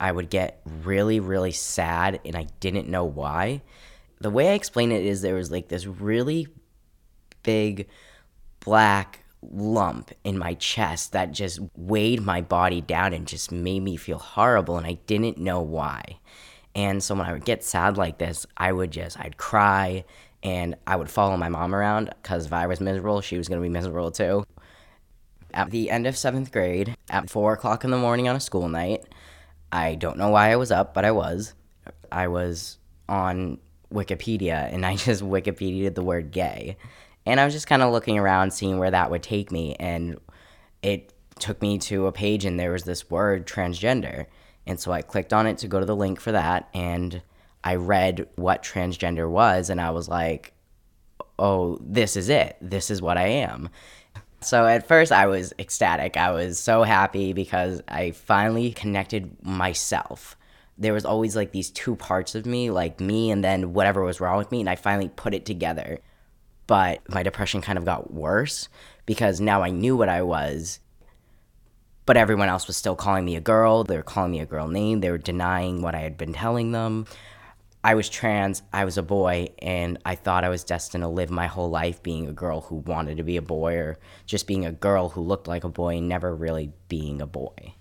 I would get really, really sad and I didn't know why. The way I explain it is there was like this really big black lump in my chest that just weighed my body down and just made me feel horrible and I didn't know why. And so when I would get sad like this, I would just I'd cry and I would follow my mom around because if I was miserable, she was gonna be miserable too. At the end of seventh grade, at four o'clock in the morning on a school night, I don't know why I was up, but I was. I was on Wikipedia and I just Wikipedia'd the word gay. And I was just kind of looking around, seeing where that would take me. And it took me to a page, and there was this word transgender. And so I clicked on it to go to the link for that. And I read what transgender was, and I was like, oh, this is it. This is what I am. So at first, I was ecstatic. I was so happy because I finally connected myself. There was always like these two parts of me, like me and then whatever was wrong with me, and I finally put it together but my depression kind of got worse because now I knew what I was, but everyone else was still calling me a girl. They were calling me a girl name. They were denying what I had been telling them. I was trans, I was a boy, and I thought I was destined to live my whole life being a girl who wanted to be a boy or just being a girl who looked like a boy and never really being a boy.